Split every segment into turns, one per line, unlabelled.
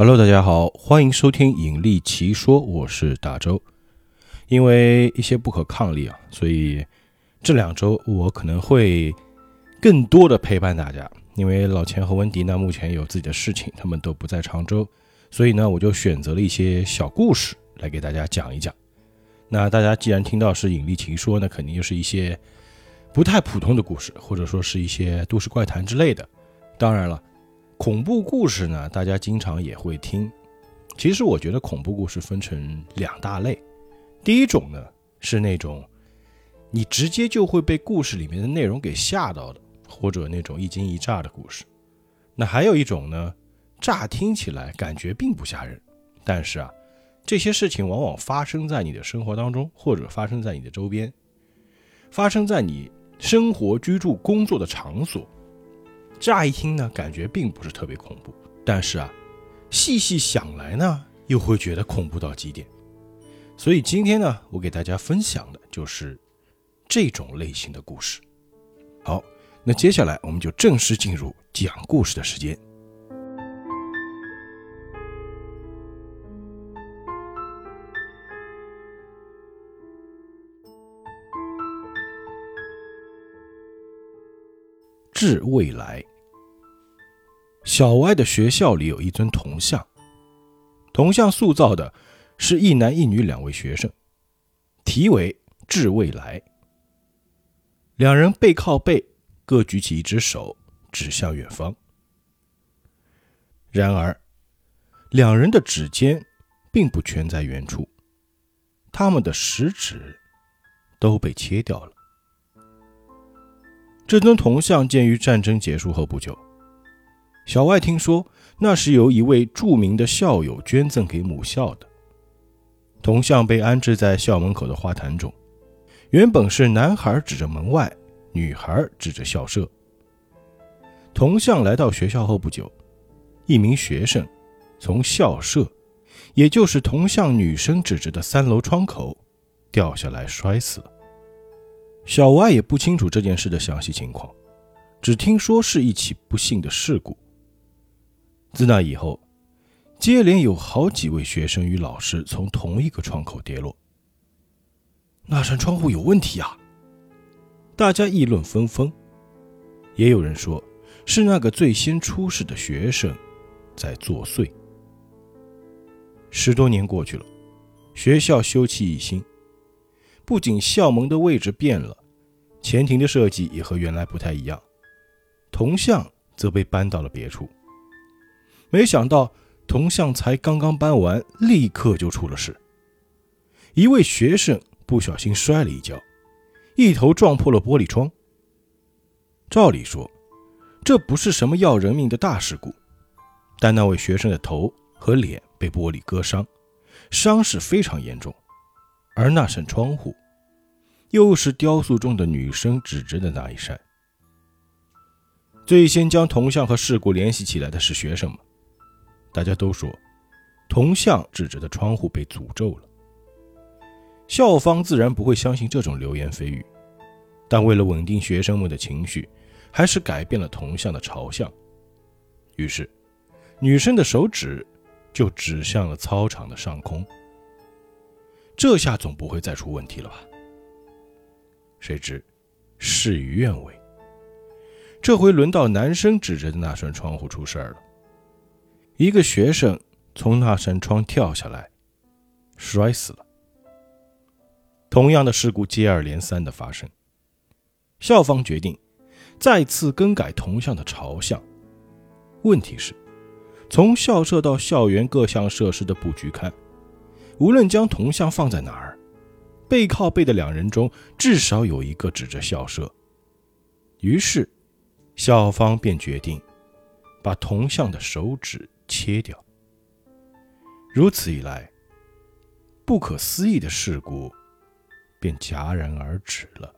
Hello，大家好，欢迎收听《引力奇说》，我是大周。因为一些不可抗力啊，所以这两周我可能会更多的陪伴大家。因为老钱和温迪呢，目前有自己的事情，他们都不在常州，所以呢，我就选择了一些小故事来给大家讲一讲。那大家既然听到是《引力奇说》，那肯定就是一些不太普通的故事，或者说是一些都市怪谈之类的。当然了。恐怖故事呢，大家经常也会听。其实我觉得恐怖故事分成两大类，第一种呢是那种你直接就会被故事里面的内容给吓到的，或者那种一惊一乍的故事。那还有一种呢，乍听起来感觉并不吓人，但是啊，这些事情往往发生在你的生活当中，或者发生在你的周边，发生在你生活、居住、工作的场所。乍一听呢，感觉并不是特别恐怖，但是啊，细细想来呢，又会觉得恐怖到极点。所以今天呢，我给大家分享的就是这种类型的故事。好，那接下来我们就正式进入讲故事的时间。致未来。小歪的学校里有一尊铜像，铜像塑造的是一男一女两位学生，题为“致未来”。两人背靠背，各举起一只手指向远方。然而，两人的指尖并不全在原处，他们的食指都被切掉了。这尊铜像建于战争结束后不久。小外听说，那是由一位著名的校友捐赠给母校的。铜像被安置在校门口的花坛中，原本是男孩指着门外，女孩指着校舍。铜像来到学校后不久，一名学生从校舍，也就是铜像女生指着的三楼窗口掉下来摔死了。小歪也不清楚这件事的详细情况，只听说是一起不幸的事故。自那以后，接连有好几位学生与老师从同一个窗口跌落。那扇窗户有问题啊！大家议论纷纷，也有人说是那个最先出事的学生在作祟。十多年过去了，学校修葺一新。不仅校门的位置变了，前庭的设计也和原来不太一样，铜像则被搬到了别处。没想到铜像才刚刚搬完，立刻就出了事。一位学生不小心摔了一跤，一头撞破了玻璃窗。照理说，这不是什么要人命的大事故，但那位学生的头和脸被玻璃割伤，伤势非常严重。而那扇窗户，又是雕塑中的女生指着的那一扇。最先将铜像和事故联系起来的是学生们，大家都说，铜像指着的窗户被诅咒了。校方自然不会相信这种流言蜚语，但为了稳定学生们的情绪，还是改变了铜像的朝向。于是，女生的手指就指向了操场的上空。这下总不会再出问题了吧？谁知事与愿违，这回轮到男生指着的那扇窗户出事儿了。一个学生从那扇窗跳下来，摔死了。同样的事故接二连三的发生，校方决定再次更改铜像的朝向。问题是，从校舍到校园各项设施的布局看。无论将铜像放在哪儿，背靠背的两人中至少有一个指着校舍。于是，校方便决定把铜像的手指切掉。如此一来，不可思议的事故便戛然而止了。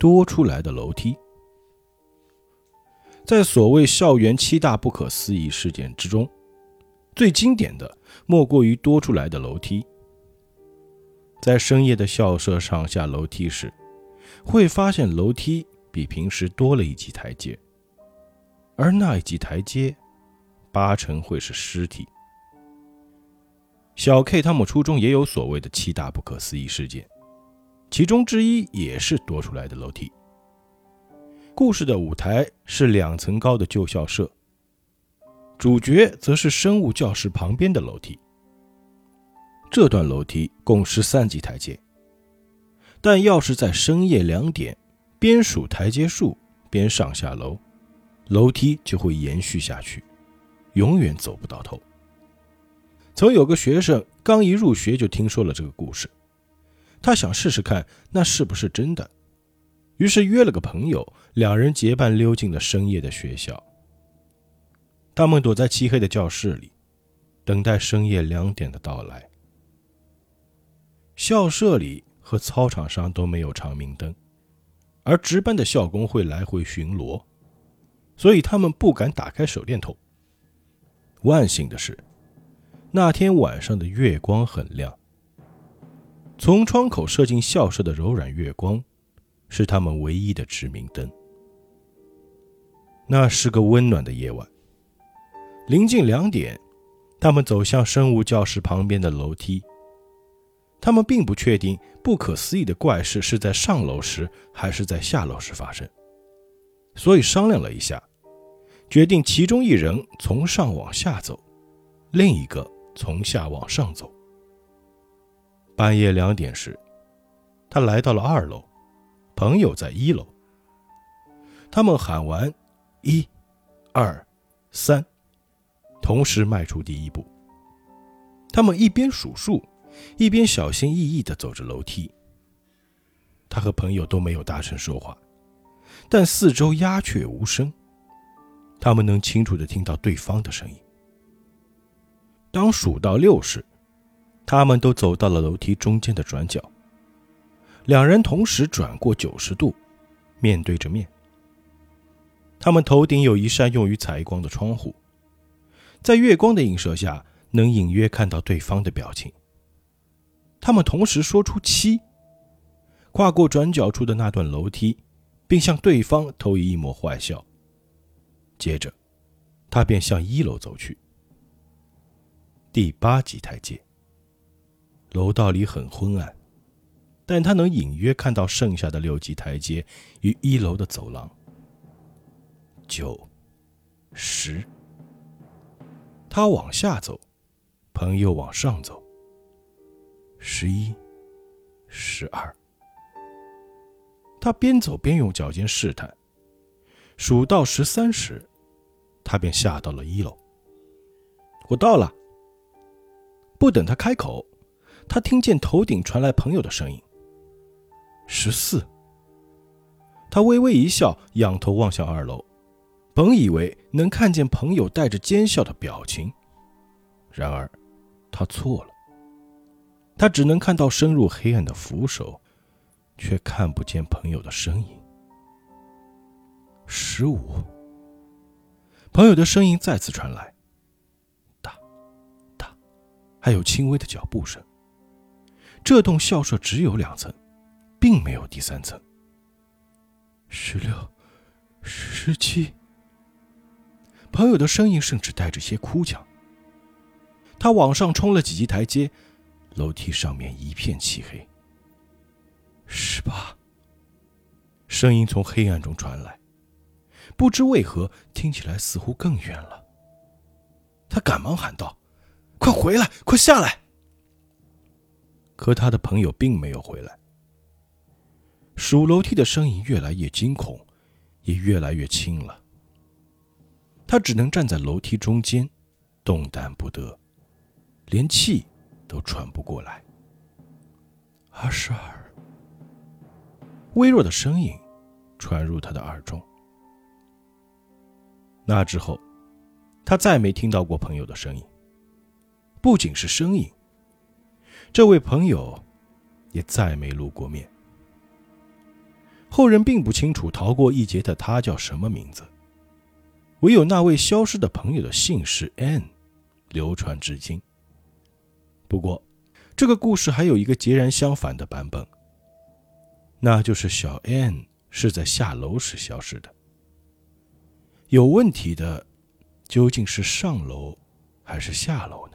多出来的楼梯。在所谓校园七大不可思议事件之中，最经典的莫过于多出来的楼梯。在深夜的校舍上下楼梯时，会发现楼梯比平时多了一级台阶，而那一级台阶，八成会是尸体。小 K 他们初中也有所谓的七大不可思议事件，其中之一也是多出来的楼梯。故事的舞台是两层高的旧校舍，主角则是生物教室旁边的楼梯。这段楼梯共十三级台阶，但要是在深夜两点边数台阶数边上下楼，楼梯就会延续下去，永远走不到头。曾有个学生刚一入学就听说了这个故事，他想试试看那是不是真的，于是约了个朋友，两人结伴溜进了深夜的学校。他们躲在漆黑的教室里，等待深夜两点的到来。校舍里和操场上都没有长明灯，而值班的校工会来回巡逻，所以他们不敢打开手电筒。万幸的是。那天晚上的月光很亮，从窗口射进校舍的柔软月光，是他们唯一的指明灯。那是个温暖的夜晚。临近两点，他们走向生物教室旁边的楼梯。他们并不确定不可思议的怪事是在上楼时还是在下楼时发生，所以商量了一下，决定其中一人从上往下走，另一个。从下往上走。半夜两点时，他来到了二楼，朋友在一楼。他们喊完“一、二、三”，同时迈出第一步。他们一边数数，一边小心翼翼地走着楼梯。他和朋友都没有大声说话，但四周鸦雀无声，他们能清楚地听到对方的声音。当数到六时，他们都走到了楼梯中间的转角。两人同时转过九十度，面对着面。他们头顶有一扇用于采光的窗户，在月光的映射下，能隐约看到对方的表情。他们同时说出“七”，跨过转角处的那段楼梯，并向对方投以一抹坏笑。接着，他便向一楼走去。第八级台阶。楼道里很昏暗，但他能隐约看到剩下的六级台阶与一楼的走廊。九、十，他往下走，朋友往上走。十一、十二，他边走边用脚尖试探，数到十三时，他便下到了一楼。我到了。不等他开口，他听见头顶传来朋友的声音。十四。他微微一笑，仰头望向二楼，本以为能看见朋友带着奸笑的表情，然而他错了。他只能看到深入黑暗的扶手，却看不见朋友的身影。十五。朋友的声音再次传来。还有轻微的脚步声。这栋校舍只有两层，并没有第三层。十六、十七，朋友的声音甚至带着些哭腔。他往上冲了几级台阶，楼梯上面一片漆黑。十八，声音从黑暗中传来，不知为何听起来似乎更远了。他赶忙喊道。快回来！快下来！可他的朋友并没有回来。数楼梯的声音越来越惊恐，也越来越轻了。他只能站在楼梯中间，动弹不得，连气都喘不过来。二十二，微弱的声音传入他的耳中。那之后，他再没听到过朋友的声音。不仅是声音，这位朋友也再没露过面。后人并不清楚逃过一劫的他叫什么名字，唯有那位消失的朋友的姓氏 N 流传至今。不过，这个故事还有一个截然相反的版本，那就是小 N 是在下楼时消失的。有问题的究竟是上楼还是下楼？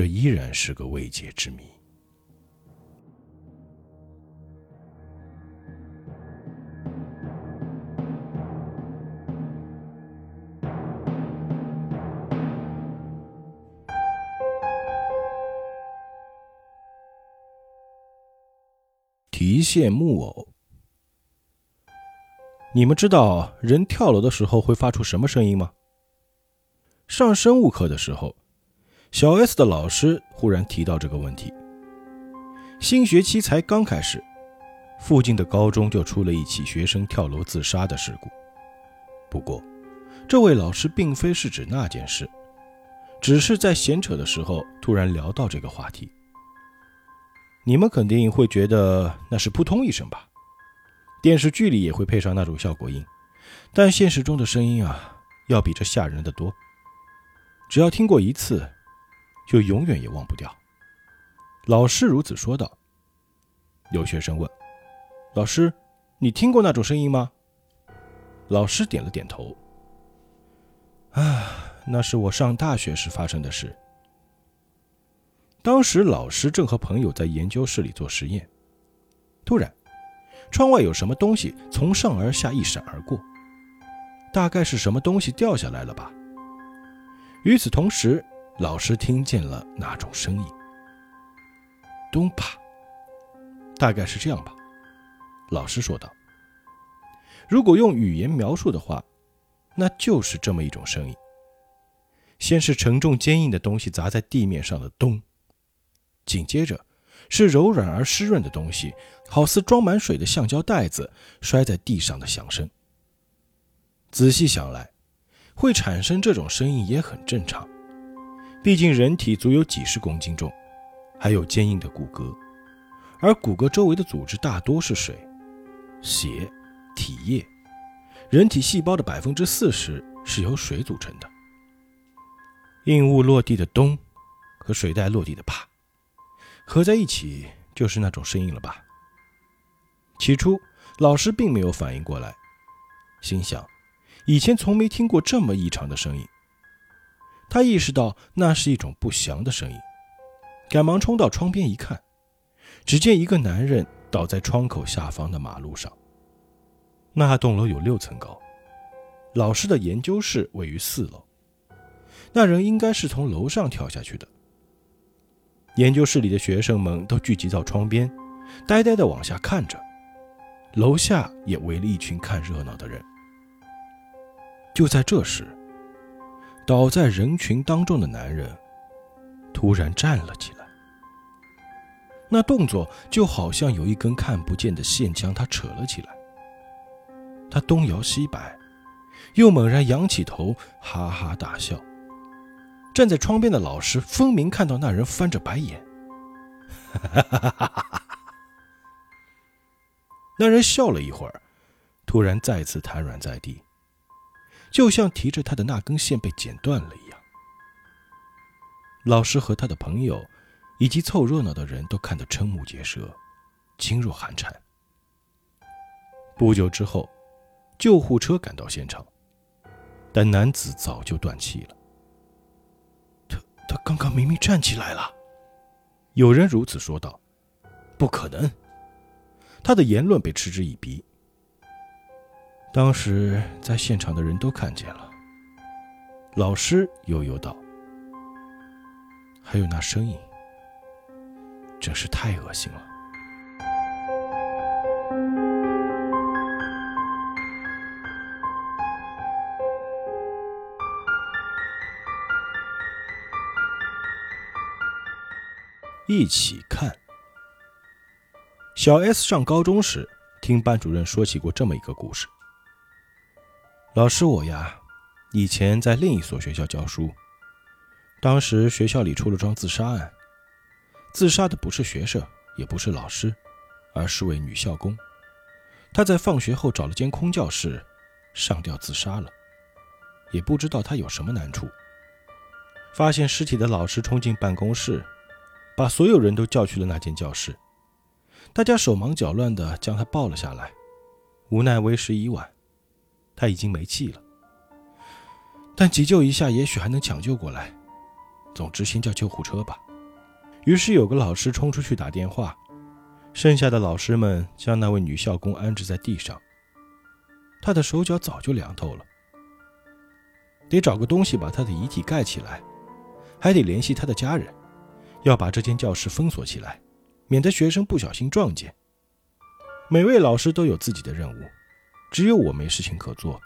这依然是个未解之谜。提线木偶，你们知道人跳楼的时候会发出什么声音吗？上生物课的时候，小 S 的老师忽然提到这个问题。新学期才刚开始，附近的高中就出了一起学生跳楼自杀的事故。不过，这位老师并非是指那件事，只是在闲扯的时候突然聊到这个话题。你们肯定会觉得那是扑通一声吧？电视剧里也会配上那种效果音，但现实中的声音啊，要比这吓人的多。只要听过一次，就永远也忘不掉。老师如此说道。有学生问：“老师，你听过那种声音吗？”老师点了点头。啊，那是我上大学时发生的事。当时老师正和朋友在研究室里做实验，突然，窗外有什么东西从上而下一闪而过，大概是什么东西掉下来了吧。与此同时，老师听见了那种声音，咚啪，大概是这样吧。老师说道：“如果用语言描述的话，那就是这么一种声音。先是沉重坚硬的东西砸在地面上的咚。”紧接着，是柔软而湿润的东西，好似装满水的橡胶袋子摔在地上的响声。仔细想来，会产生这种声音也很正常，毕竟人体足有几十公斤重，还有坚硬的骨骼，而骨骼周围的组织大多是水、血、体液，人体细胞的百分之四十是由水组成的。硬物落地的咚，和水袋落地的啪。合在一起就是那种声音了吧？起初，老师并没有反应过来，心想，以前从没听过这么异常的声音。他意识到那是一种不祥的声音，赶忙冲到窗边一看，只见一个男人倒在窗口下方的马路上。那栋楼有六层高，老师的研究室位于四楼，那人应该是从楼上跳下去的。研究室里的学生们都聚集到窗边，呆呆地往下看着。楼下也围了一群看热闹的人。就在这时，倒在人群当中的男人突然站了起来，那动作就好像有一根看不见的线将他扯了起来。他东摇西摆，又猛然仰起头，哈哈大笑。站在窗边的老师分明看到那人翻着白眼，那人笑了一会儿，突然再次瘫软在地，就像提着他的那根线被剪断了一样。老师和他的朋友，以及凑热闹的人都看得瞠目结舌，噤若寒蝉。不久之后，救护车赶到现场，但男子早就断气了。他他刚刚明明站起来了，有人如此说道：“不可能！”他的言论被嗤之以鼻。当时在现场的人都看见了。老师悠悠道：“还有那声音，真是太恶心了。”一起看。小 S 上高中时，听班主任说起过这么一个故事。老师我呀，以前在另一所学校教书，当时学校里出了桩自杀案，自杀的不是学生，也不是老师，而是位女校工。她在放学后找了间空教室，上吊自杀了。也不知道她有什么难处。发现尸体的老师冲进办公室，把所有人都叫去了那间教室。大家手忙脚乱地将他抱了下来，无奈为时已晚，他已经没气了。但急救一下，也许还能抢救过来。总之，先叫救护车吧。于是有个老师冲出去打电话，剩下的老师们将那位女校工安置在地上。她的手脚早就凉透了，得找个东西把她的遗体盖起来，还得联系她的家人，要把这间教室封锁起来。免得学生不小心撞见。每位老师都有自己的任务，只有我没事情可做，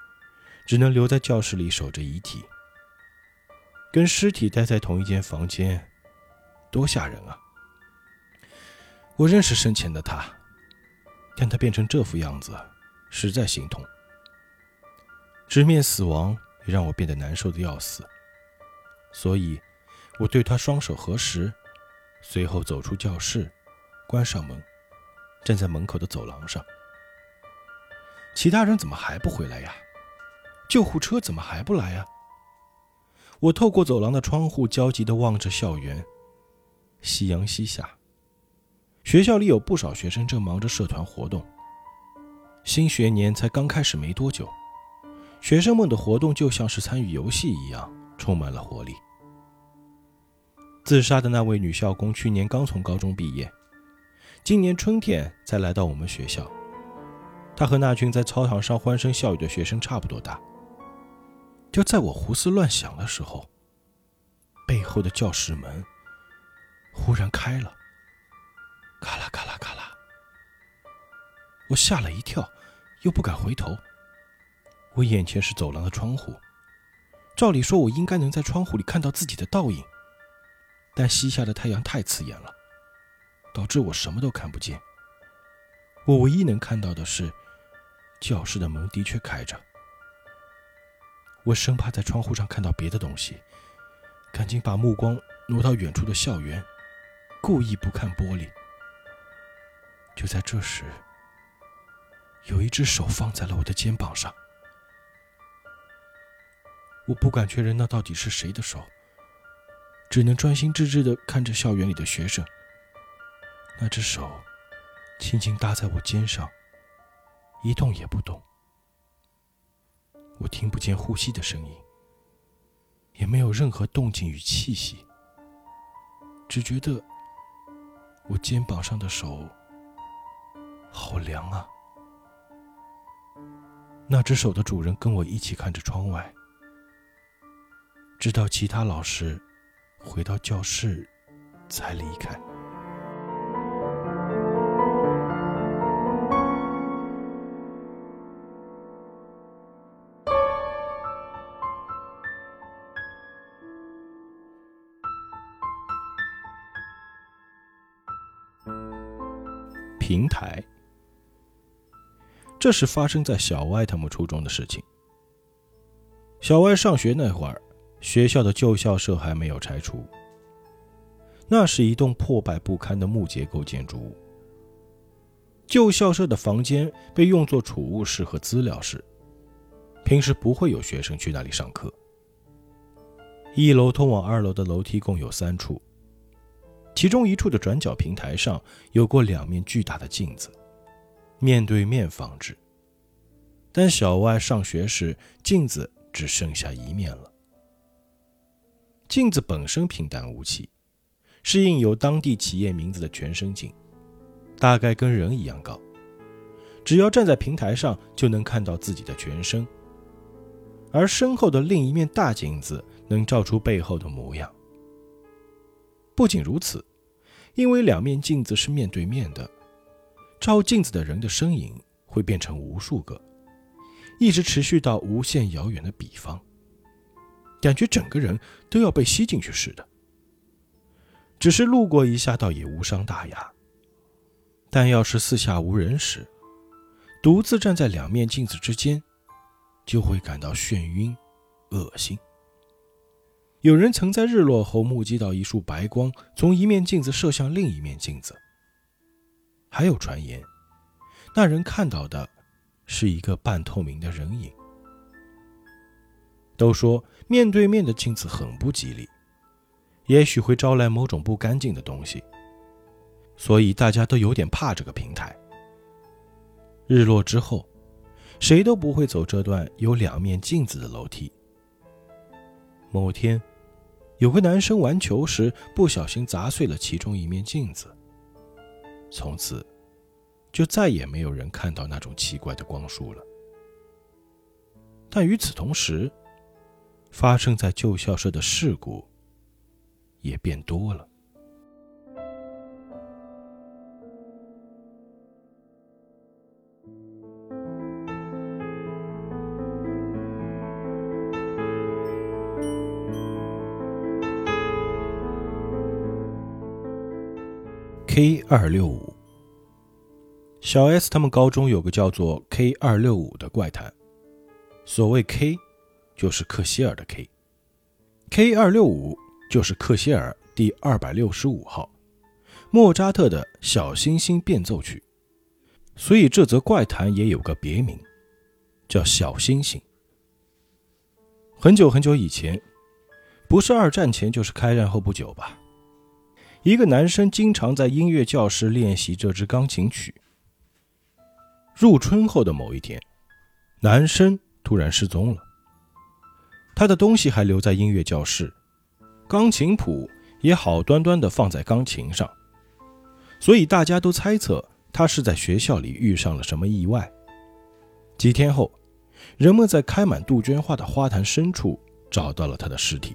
只能留在教室里守着遗体。跟尸体待在同一间房间，多吓人啊！我认识生前的他，看他变成这副样子，实在心痛。直面死亡也让我变得难受的要死，所以，我对他双手合十，随后走出教室。关上门，站在门口的走廊上。其他人怎么还不回来呀？救护车怎么还不来呀？我透过走廊的窗户，焦急地望着校园。夕阳西下，学校里有不少学生正忙着社团活动。新学年才刚开始没多久，学生们的活动就像是参与游戏一样，充满了活力。自杀的那位女校工去年刚从高中毕业。今年春天才来到我们学校，他和那群在操场上欢声笑语的学生差不多大。就在我胡思乱想的时候，背后的教室门忽然开了，咔啦咔啦咔啦，我吓了一跳，又不敢回头。我眼前是走廊的窗户，照理说我应该能在窗户里看到自己的倒影，但西下的太阳太刺眼了。导致我什么都看不见。我唯一能看到的是，教室的门的确开着。我生怕在窗户上看到别的东西，赶紧把目光挪到远处的校园，故意不看玻璃。就在这时，有一只手放在了我的肩膀上。我不敢确认那到底是谁的手，只能专心致志地看着校园里的学生。那只手轻轻搭在我肩上，一动也不动。我听不见呼吸的声音，也没有任何动静与气息，只觉得我肩膀上的手好凉啊。那只手的主人跟我一起看着窗外，直到其他老师回到教室才离开。平台，这是发生在小歪他们初中的事情。小歪上学那会儿，学校的旧校舍还没有拆除。那是一栋破败不堪的木结构建筑物。旧校舍的房间被用作储物室和资料室，平时不会有学生去那里上课。一楼通往二楼的楼梯共有三处。其中一处的转角平台上有过两面巨大的镜子，面对面放置。但小外上学时，镜子只剩下一面了。镜子本身平淡无奇，是印有当地企业名字的全身镜，大概跟人一样高。只要站在平台上，就能看到自己的全身。而身后的另一面大镜子能照出背后的模样。不仅如此，因为两面镜子是面对面的，照镜子的人的身影会变成无数个，一直持续到无限遥远的彼方，感觉整个人都要被吸进去似的。只是路过一下，倒也无伤大雅。但要是四下无人时，独自站在两面镜子之间，就会感到眩晕、恶心。有人曾在日落后目击到一束白光从一面镜子射向另一面镜子。还有传言，那人看到的是一个半透明的人影。都说面对面的镜子很不吉利，也许会招来某种不干净的东西，所以大家都有点怕这个平台。日落之后，谁都不会走这段有两面镜子的楼梯。某天，有个男生玩球时不小心砸碎了其中一面镜子，从此就再也没有人看到那种奇怪的光束了。但与此同时，发生在旧校舍的事故也变多了。K 二六五，小 S 他们高中有个叫做 K 二六五的怪谈，所谓 K。就是克希尔的 K，K 二六五就是克希尔第二百六十五号，莫扎特的小星星变奏曲，所以这则怪谈也有个别名，叫小星星。很久很久以前，不是二战前就是开战后不久吧，一个男生经常在音乐教室练习这支钢琴曲。入春后的某一天，男生突然失踪了。他的东西还留在音乐教室，钢琴谱也好端端的放在钢琴上，所以大家都猜测他是在学校里遇上了什么意外。几天后，人们在开满杜鹃花的花坛深处找到了他的尸体，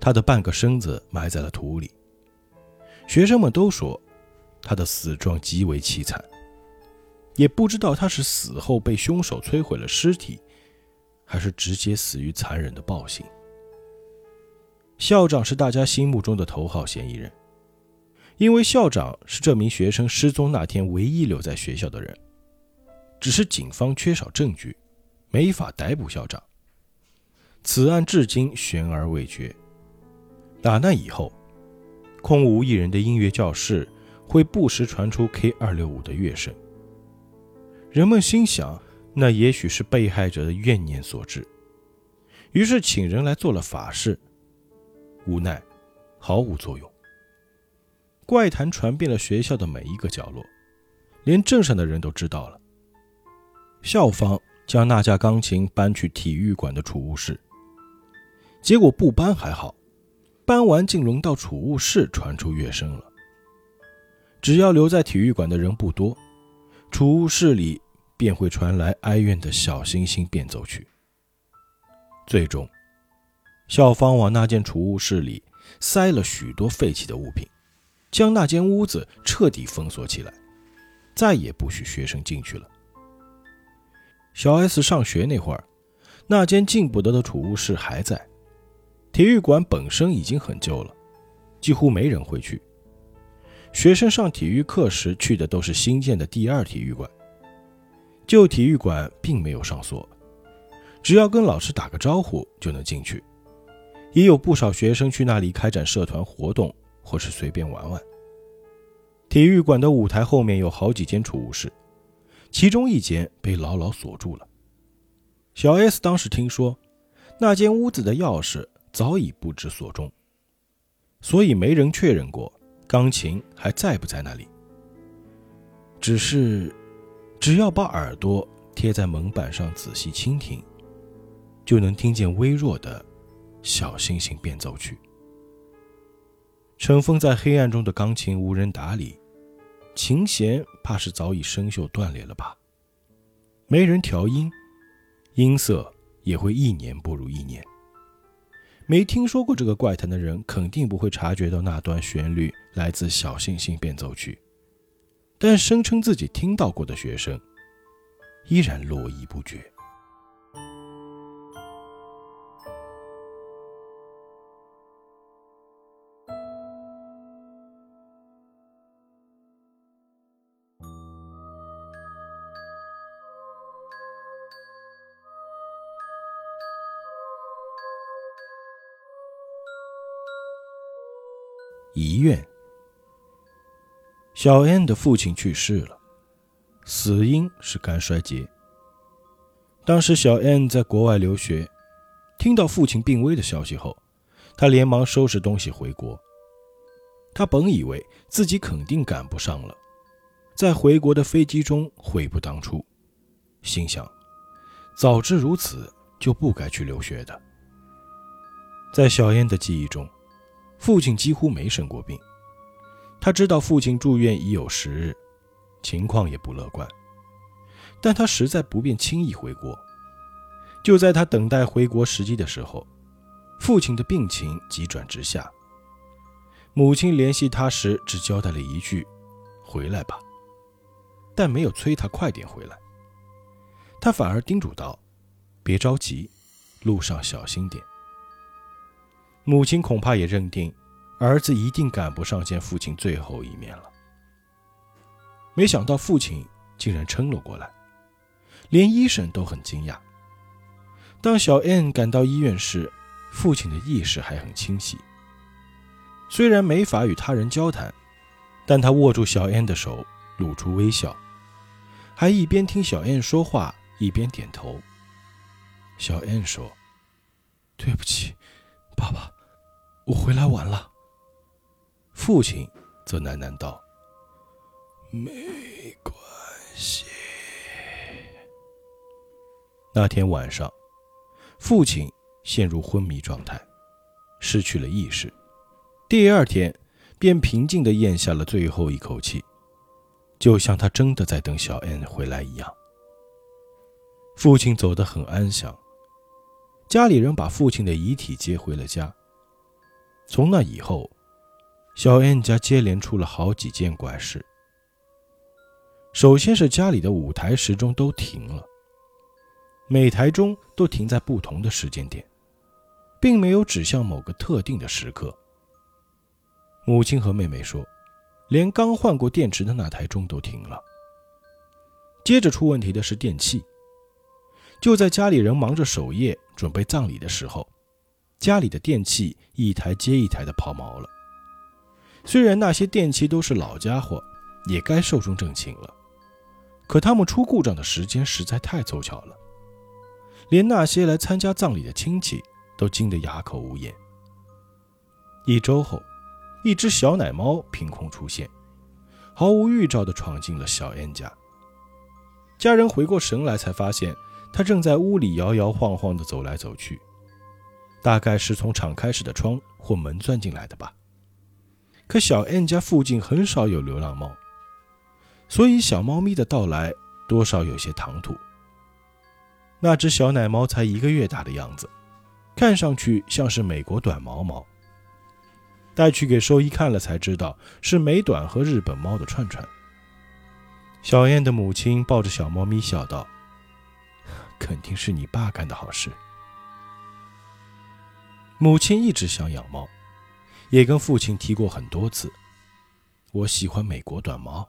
他的半个身子埋在了土里。学生们都说他的死状极为凄惨，也不知道他是死后被凶手摧毁了尸体。还是直接死于残忍的暴行。校长是大家心目中的头号嫌疑人，因为校长是这名学生失踪那天唯一留在学校的人。只是警方缺少证据，没法逮捕校长。此案至今悬而未决。打那以后，空无一人的音乐教室会不时传出 K 二六五的乐声。人们心想。那也许是被害者的怨念所致，于是请人来做了法事，无奈毫无作用。怪谈传遍了学校的每一个角落，连镇上的人都知道了。校方将那架钢琴搬去体育馆的储物室，结果不搬还好，搬完竟轮到储物室传出乐声了。只要留在体育馆的人不多，储物室里。便会传来哀怨的小星星变奏曲。最终，校方往那间储物室里塞了许多废弃的物品，将那间屋子彻底封锁起来，再也不许学生进去了。小 S 上学那会儿，那间进不得的储物室还在。体育馆本身已经很旧了，几乎没人会去。学生上体育课时去的都是新建的第二体育馆。旧体育馆并没有上锁，只要跟老师打个招呼就能进去。也有不少学生去那里开展社团活动，或是随便玩玩。体育馆的舞台后面有好几间储物室，其中一间被牢牢锁住了。小 S 当时听说，那间屋子的钥匙早已不知所终，所以没人确认过钢琴还在不在那里。只是。只要把耳朵贴在门板上仔细倾听，就能听见微弱的小星星变奏曲。尘封在黑暗中的钢琴无人打理，琴弦怕是早已生锈断裂了吧？没人调音，音色也会一年不如一年。没听说过这个怪谈的人，肯定不会察觉到那段旋律来自小星星变奏曲。但声称自己听到过的学生，依然络绎不绝。医院。小 N 的父亲去世了，死因是肝衰竭。当时小 N 在国外留学，听到父亲病危的消息后，他连忙收拾东西回国。他本以为自己肯定赶不上了，在回国的飞机中悔不当初，心想：早知如此，就不该去留学的。在小燕的记忆中，父亲几乎没生过病。他知道父亲住院已有十日，情况也不乐观，但他实在不便轻易回国。就在他等待回国时机的时候，父亲的病情急转直下。母亲联系他时只交代了一句：“回来吧。”但没有催他快点回来。他反而叮嘱道：“别着急，路上小心点。”母亲恐怕也认定，儿子一定赶不上见父亲最后一面了。没想到父亲竟然撑了过来，连医生都很惊讶。当小 N 赶到医院时，父亲的意识还很清晰。虽然没法与他人交谈，但他握住小 N 的手，露出微笑，还一边听小 N 说话，一边点头。小 N 说：“对不起。”爸爸，我回来晚了。父亲则喃喃道：“没关系。”那天晚上，父亲陷入昏迷状态，失去了意识。第二天，便平静地咽下了最后一口气，就像他真的在等小恩回来一样。父亲走得很安详。家里人把父亲的遗体接回了家。从那以后，小燕家接连出了好几件怪事。首先是家里的五台时钟都停了，每台钟都停在不同的时间点，并没有指向某个特定的时刻。母亲和妹妹说，连刚换过电池的那台钟都停了。接着出问题的是电器。就在家里人忙着守夜、准备葬礼的时候，家里的电器一台接一台的抛锚了。虽然那些电器都是老家伙，也该寿终正寝了，可他们出故障的时间实在太凑巧了，连那些来参加葬礼的亲戚都惊得哑口无言。一周后，一只小奶猫凭空出现，毫无预兆地闯进了小燕家。家人回过神来，才发现。他正在屋里摇摇晃晃地走来走去，大概是从敞开式的窗或门钻进来的吧。可小 N 家附近很少有流浪猫，所以小猫咪的到来多少有些唐突。那只小奶猫才一个月大的样子，看上去像是美国短毛猫。带去给兽医看了，才知道是美短和日本猫的串串。小燕的母亲抱着小猫咪笑道。肯定是你爸干的好事。母亲一直想养猫，也跟父亲提过很多次。我喜欢美国短毛。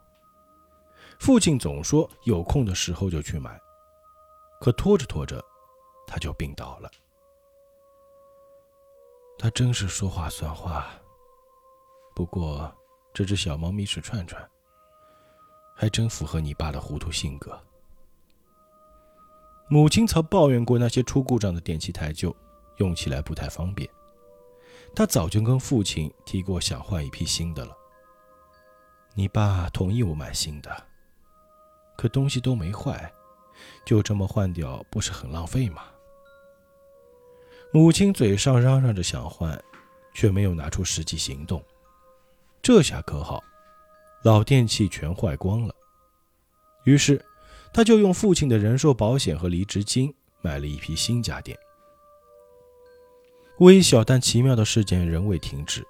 父亲总说有空的时候就去买，可拖着拖着，他就病倒了。他真是说话算话。不过，这只小猫咪是串串，还真符合你爸的糊涂性格。母亲曾抱怨过那些出故障的电器太旧，用起来不太方便。他早就跟父亲提过想换一批新的了。你爸同意我买新的，可东西都没坏，就这么换掉不是很浪费吗？母亲嘴上嚷嚷着想换，却没有拿出实际行动。这下可好，老电器全坏光了。于是。他就用父亲的人寿保险和离职金买了一批新家电。微小但奇妙的事件仍未停止。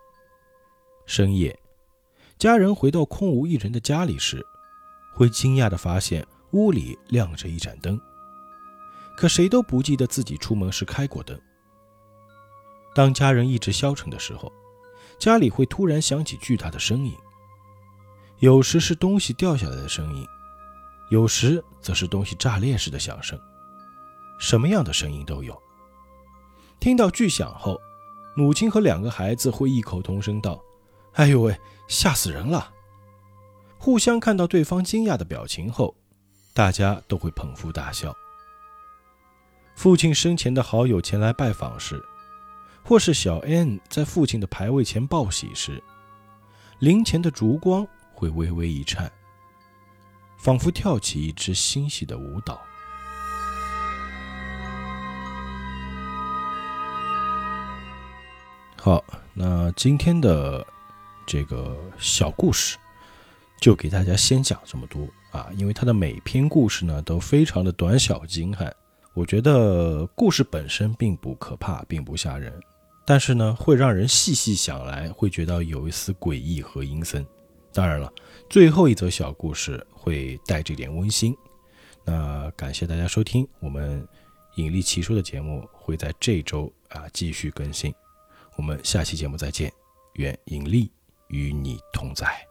深夜，家人回到空无一人的家里时，会惊讶地发现屋里亮着一盏灯。可谁都不记得自己出门时开过灯。当家人意志消沉的时候，家里会突然响起巨大的声音，有时是东西掉下来的声音。有时则是东西炸裂时的响声，什么样的声音都有。听到巨响后，母亲和两个孩子会异口同声道：“哎呦喂，吓死人了！”互相看到对方惊讶的表情后，大家都会捧腹大笑。父亲生前的好友前来拜访时，或是小 N 在父亲的牌位前报喜时，灵前的烛光会微微一颤，仿佛跳起一支欣喜的舞蹈。好，那今天的这个小故事就给大家先讲这么多啊，因为它的每篇故事呢都非常的短小精悍。我觉得故事本身并不可怕，并不吓人，但是呢，会让人细细想来，会觉得有一丝诡异和阴森。当然了，最后一则小故事会带着点温馨。那感谢大家收听，我们引力奇说的节目会在这周啊继续更新。我们下期节目再见，愿引力与你同在。